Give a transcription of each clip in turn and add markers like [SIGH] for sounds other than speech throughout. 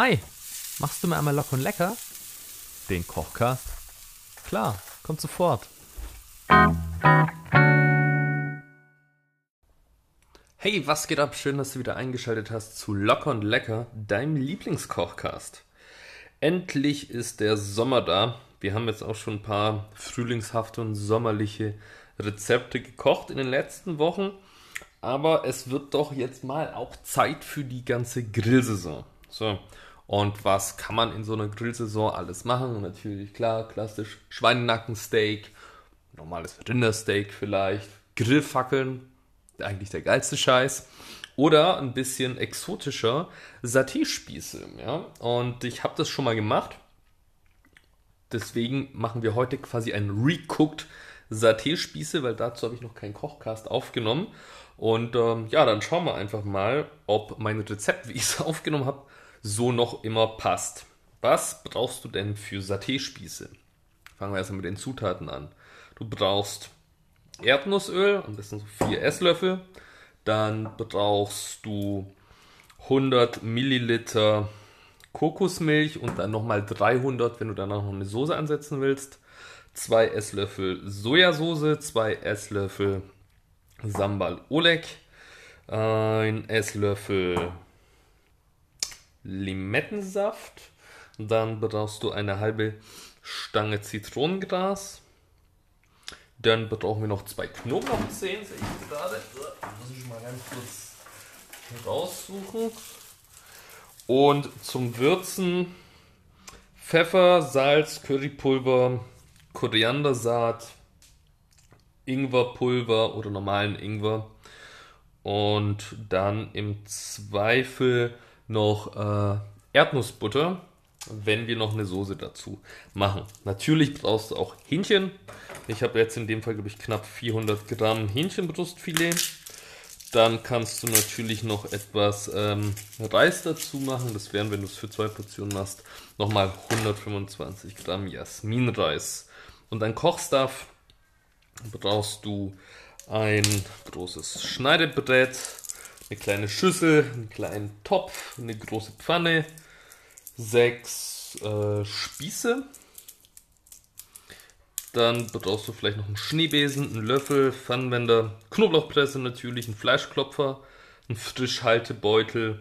Hi, machst du mir einmal locker und lecker? Den Kochcast? Klar, kommt sofort. Hey, was geht ab? Schön, dass du wieder eingeschaltet hast zu Locker und Lecker, deinem Lieblingskochcast. Endlich ist der Sommer da. Wir haben jetzt auch schon ein paar frühlingshafte und sommerliche Rezepte gekocht in den letzten Wochen. Aber es wird doch jetzt mal auch Zeit für die ganze Grillsaison. So. Und was kann man in so einer Grillsaison alles machen? Natürlich, klar, klassisch Schweinenackensteak, normales Rindersteak vielleicht, Grillfackeln, eigentlich der geilste Scheiß. Oder ein bisschen exotischer Saté-Spieße. Ja? Und ich habe das schon mal gemacht. Deswegen machen wir heute quasi ein Recooked Saté-Spieße, weil dazu habe ich noch keinen Kochcast aufgenommen. Und ähm, ja, dann schauen wir einfach mal, ob mein Rezept, wie ich es [LAUGHS] aufgenommen habe, so noch immer passt. Was brauchst du denn für Saté-Spieße? Fangen wir erstmal mit den Zutaten an. Du brauchst Erdnussöl, am besten so 4 Esslöffel. Dann brauchst du 100 Milliliter Kokosmilch und dann nochmal 300, wenn du danach noch eine Soße ansetzen willst. 2 Esslöffel Sojasauce, 2 Esslöffel Sambal Oleg, ein Esslöffel Limettensaft, dann brauchst du eine halbe Stange Zitronengras, dann brauchen wir noch zwei Knoblauchzehen, sehe ich gerade. Muss ich mal ganz kurz raussuchen. Und zum Würzen Pfeffer, Salz, Currypulver, Koriandersaat, Ingwerpulver oder normalen Ingwer. Und dann im Zweifel noch äh, Erdnussbutter, wenn wir noch eine Soße dazu machen. Natürlich brauchst du auch Hähnchen. Ich habe jetzt in dem Fall, glaube ich, knapp 400 Gramm Hähnchenbrustfilet. Dann kannst du natürlich noch etwas ähm, Reis dazu machen. Das wären, wenn du es für zwei Portionen machst, nochmal 125 Gramm Jasminreis. Und ein Kochstuff brauchst du ein großes Schneidebrett, eine kleine Schüssel, einen kleinen Topf, eine große Pfanne, sechs äh, Spieße. Dann brauchst du vielleicht noch einen Schneebesen, einen Löffel, Pfannenwender, Knoblauchpresse natürlich, einen Fleischklopfer, einen Frischhaltebeutel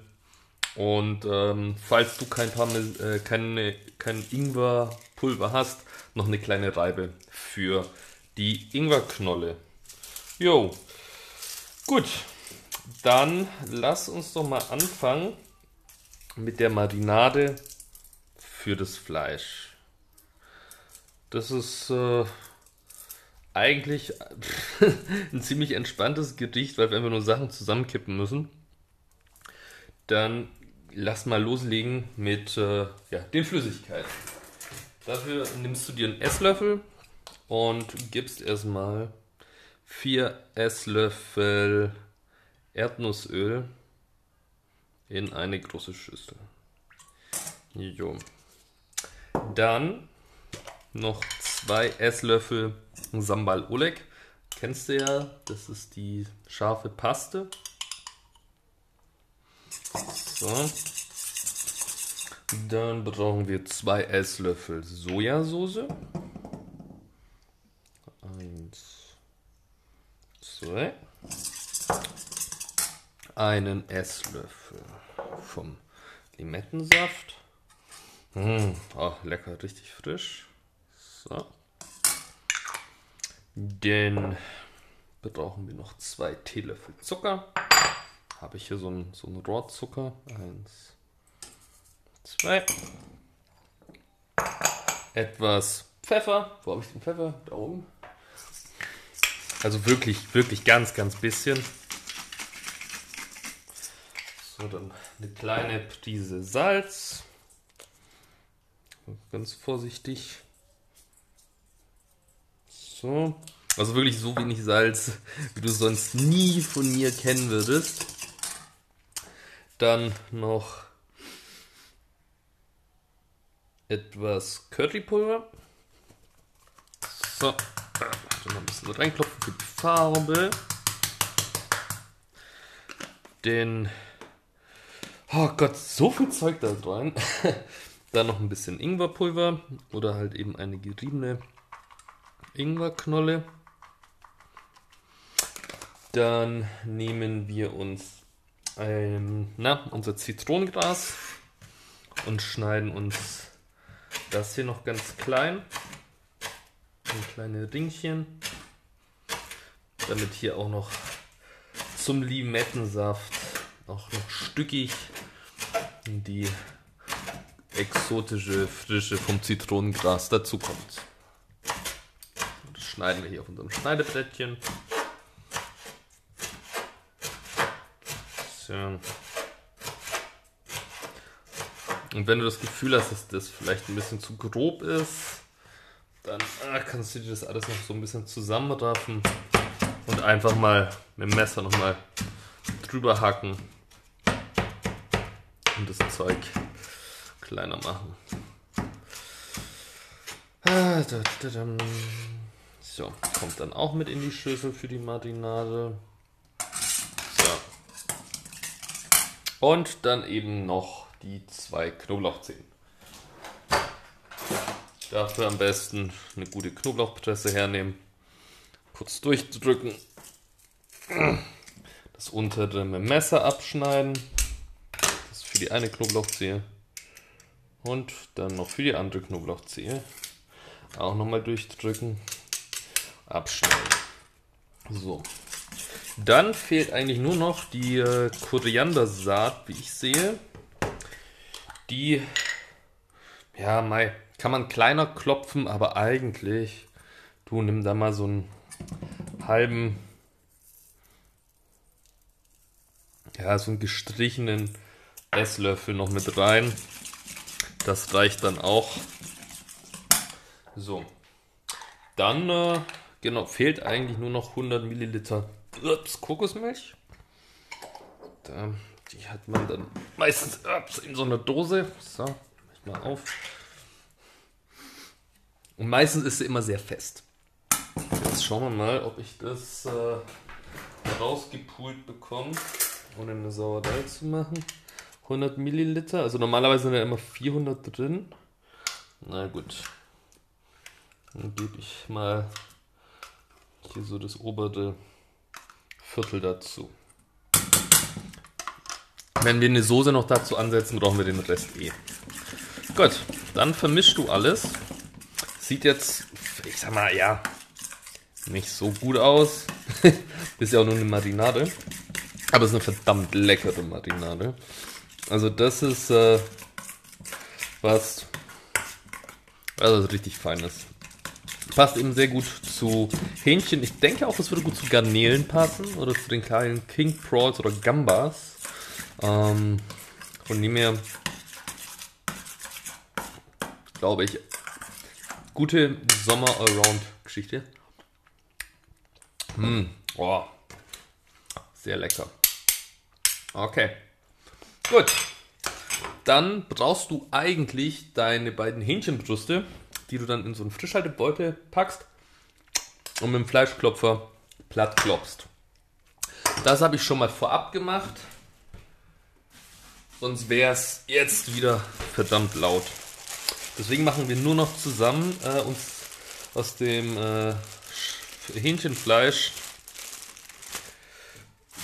und ähm, falls du kein, Parmes äh, keine, kein Ingwerpulver hast, noch eine kleine Reibe für die Ingwerknolle. Jo, gut, dann lass uns doch mal anfangen mit der Marinade für das Fleisch. Das ist äh, eigentlich [LAUGHS] ein ziemlich entspanntes Gericht, weil wir einfach nur Sachen zusammenkippen müssen. Dann lass mal loslegen mit äh, ja, den Flüssigkeiten. Dafür nimmst du dir einen Esslöffel und gibst erstmal 4 Esslöffel Erdnussöl in eine große Schüssel. Jo. Dann noch zwei Esslöffel Sambal Oleg. Kennst du ja, das ist die scharfe Paste. So. Dann brauchen wir zwei Esslöffel Sojasauce. Eins, zwei einen Esslöffel vom Limettensaft. Mmh, oh, lecker, richtig frisch. So. Dann brauchen wir noch zwei Teelöffel Zucker. Habe ich hier so einen, so einen Rohrzucker. Eins, zwei. Etwas Pfeffer. Wo habe ich den Pfeffer? Da oben. Also wirklich, wirklich ganz, ganz bisschen. So, dann eine kleine Prise Salz. Ganz vorsichtig. So. Also wirklich so wenig Salz, wie du sonst nie von mir kennen würdest. Dann noch etwas Currypulver. So. Dann ein bisschen reinklopfen für die Farbe. Den Oh Gott, so viel Zeug da rein. [LAUGHS] Dann noch ein bisschen Ingwerpulver oder halt eben eine geriebene Ingwerknolle. Dann nehmen wir uns ähm, na, unser Zitronengras und schneiden uns das hier noch ganz klein. Ein kleine Ringchen. Damit hier auch noch zum Limettensaft auch noch stückig die exotische Frische vom Zitronengras dazu kommt. Das schneiden wir hier auf unserem Schneidebrettchen. So. Und wenn du das Gefühl hast, dass das vielleicht ein bisschen zu grob ist, dann ah, kannst du dir das alles noch so ein bisschen zusammenraffen und einfach mal mit dem Messer nochmal drüber hacken und das Zeug kleiner machen. Ah, so, kommt dann auch mit in die Schüssel für die Marinade. So. Und dann eben noch die zwei Knoblauchzehen. Dafür am besten eine gute Knoblauchpresse hernehmen, kurz durchdrücken, das untere mit dem Messer abschneiden, für die eine Knoblauchzehe und dann noch für die andere Knoblauchzehe auch nochmal durchdrücken, abschneiden. So, dann fehlt eigentlich nur noch die äh, Koriandersaat, wie ich sehe. Die, ja, Mai, kann man kleiner klopfen, aber eigentlich, du nimm da mal so einen halben, ja, so einen gestrichenen Esslöffel noch mit rein. Das reicht dann auch. So. Dann, äh, genau, fehlt eigentlich nur noch 100 Milliliter ups, Kokosmilch. Da, die hat man dann meistens ups, in so einer Dose. So, mach ich mal auf. Und meistens ist sie immer sehr fest. Jetzt schauen wir mal, ob ich das äh, rausgepult bekomme, ohne eine Sauerei zu machen. 100 Milliliter, also normalerweise sind ja immer 400 drin. Na gut. Dann gebe ich mal hier so das obere Viertel dazu. Wenn wir eine Soße noch dazu ansetzen, brauchen wir den Rest eh. Gut, dann vermischst du alles. Sieht jetzt, ich sag mal, ja, nicht so gut aus. [LAUGHS] ist ja auch nur eine Marinade. Aber es ist eine verdammt leckere Marinade. Also das ist äh, was, also richtig feines. Passt eben sehr gut zu Hähnchen. Ich denke auch, es würde gut zu Garnelen passen oder zu den kleinen King Prawls oder Gambas. Ähm, von dem her glaube ich, gute Sommer-Around-Geschichte. Mm, oh, sehr lecker. Okay. Gut. Dann brauchst du eigentlich deine beiden Hähnchenbrüste, die du dann in so einen Frischhaltebeutel packst und mit dem Fleischklopfer platt klopfst. Das habe ich schon mal vorab gemacht. Sonst wäre es jetzt wieder verdammt laut. Deswegen machen wir nur noch zusammen äh, uns aus dem äh, Hähnchenfleisch,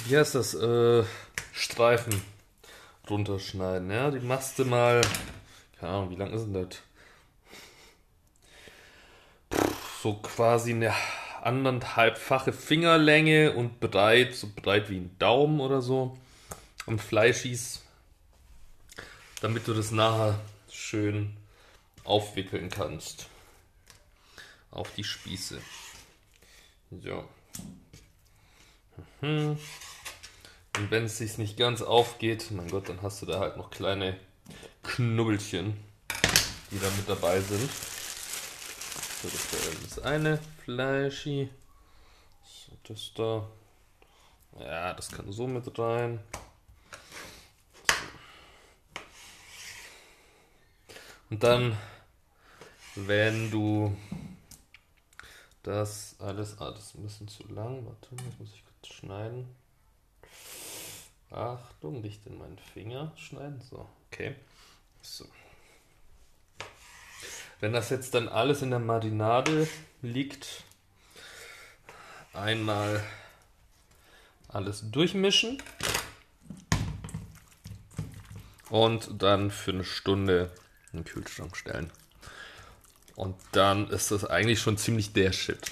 wie heißt das, äh, Streifen runterschneiden. Ja, die machst du mal, keine Ahnung, wie lang ist denn das? So quasi eine anderthalbfache Fingerlänge und breit, so breit wie ein Daumen oder so. Und Fleischis, damit du das nachher schön aufwickeln kannst. Auf die Spieße. So. Mhm. Und wenn es sich nicht ganz aufgeht, mein Gott, dann hast du da halt noch kleine Knubbelchen, die da mit dabei sind. So, das eine Fleischi. So, das da. Ja, das kann so mit rein. Und dann, wenn du das alles, ah, das ist ein bisschen zu lang, warte, das muss ich kurz schneiden. Achtung, nicht in meinen Finger schneiden. So, okay. So. Wenn das jetzt dann alles in der Marinade liegt, einmal alles durchmischen und dann für eine Stunde in den Kühlschrank stellen. Und dann ist das eigentlich schon ziemlich der Shit.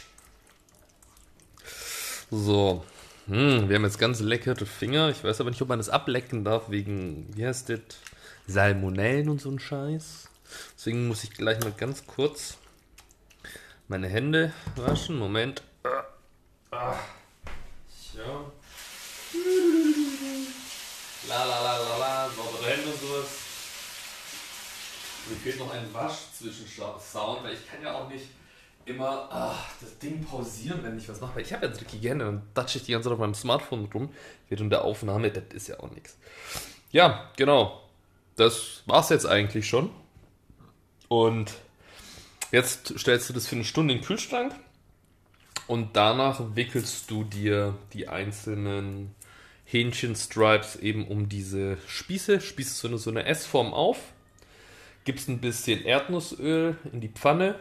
So, hm, wir haben jetzt ganz leckere Finger. Ich weiß aber nicht, ob man das ablecken darf wegen, wie heißt das, Salmonellen und so ein Scheiß. Deswegen muss ich gleich mal ganz kurz meine Hände waschen. Moment. Ah. Ja. La la la la la, saubere Hände und sowas. Mir fehlt noch ein Wasch-Zwischensound, weil ich kann ja auch nicht immer ach, das Ding pausieren, wenn ich was mache. Ich habe ja dreckige Hände und datsche ich die ganze Zeit auf meinem Smartphone rum während der Aufnahme. Das ist ja auch nichts. Ja, genau. Das war's jetzt eigentlich schon. Und jetzt stellst du das für eine Stunde in den Kühlschrank und danach wickelst du dir die einzelnen Hähnchenstripes eben um diese Spieße, spießt so eine, so eine S-Form auf, gibst ein bisschen Erdnussöl in die Pfanne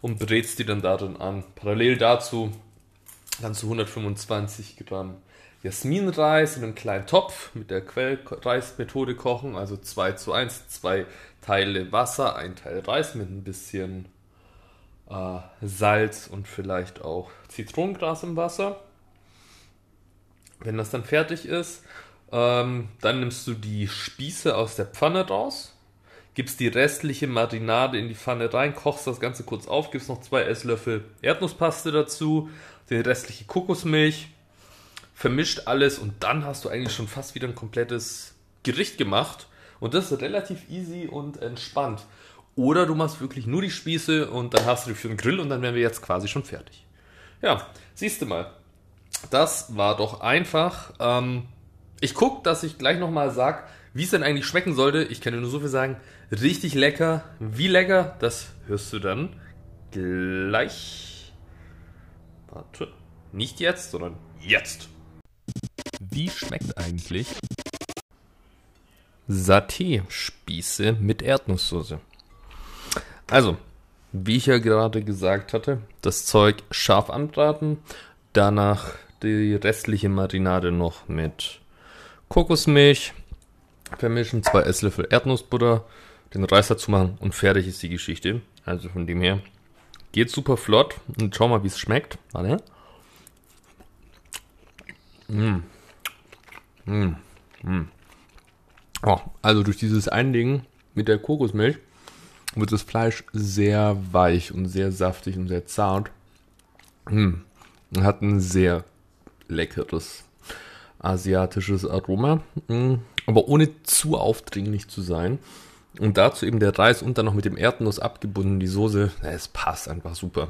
und brätst die dann darin an. Parallel dazu kannst du 125 Gramm Jasminreis in einem kleinen Topf mit der Quellreismethode kochen, also 2 zu 1, zwei Teile Wasser, ein Teil Reis mit ein bisschen äh, Salz und vielleicht auch Zitronengras im Wasser. Wenn das dann fertig ist, ähm, dann nimmst du die Spieße aus der Pfanne raus, gibst die restliche Marinade in die Pfanne rein, kochst das Ganze kurz auf, gibst noch zwei Esslöffel Erdnusspaste dazu, die restliche Kokosmilch, vermischt alles und dann hast du eigentlich schon fast wieder ein komplettes Gericht gemacht. Und das ist relativ easy und entspannt. Oder du machst wirklich nur die Spieße und dann hast du die für den Grill und dann wären wir jetzt quasi schon fertig. Ja, siehst du mal das war doch einfach. Ähm, ich gucke, dass ich gleich nochmal sage, wie es denn eigentlich schmecken sollte. Ich kann dir nur so viel sagen. Richtig lecker. Wie lecker, das hörst du dann gleich. Warte. Nicht jetzt, sondern jetzt. Wie schmeckt eigentlich Saté-Spieße mit Erdnusssoße? Also, wie ich ja gerade gesagt hatte, das Zeug scharf anbraten, danach die restliche Marinade noch mit Kokosmilch vermischen, zwei Esslöffel Erdnussbutter, den Reis dazu machen und fertig ist die Geschichte. Also von dem her geht super flott und schau mal, wie es schmeckt. Warte. Mm. Mm. Mm. Oh, also durch dieses Einlegen mit der Kokosmilch wird das Fleisch sehr weich und sehr saftig und sehr zart. Mm. Hat ein sehr leckeres asiatisches Aroma, mm, aber ohne zu aufdringlich zu sein. Und dazu eben der Reis und dann noch mit dem Erdnuss abgebunden, die Soße. Es passt einfach super.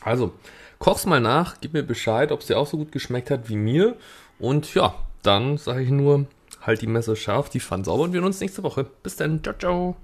Also, koch's mal nach, gib mir Bescheid, ob es dir auch so gut geschmeckt hat wie mir. Und ja, dann sage ich nur, halt die Messer scharf, die Pfanne sauber und wir sehen uns nächste Woche. Bis dann, ciao, ciao.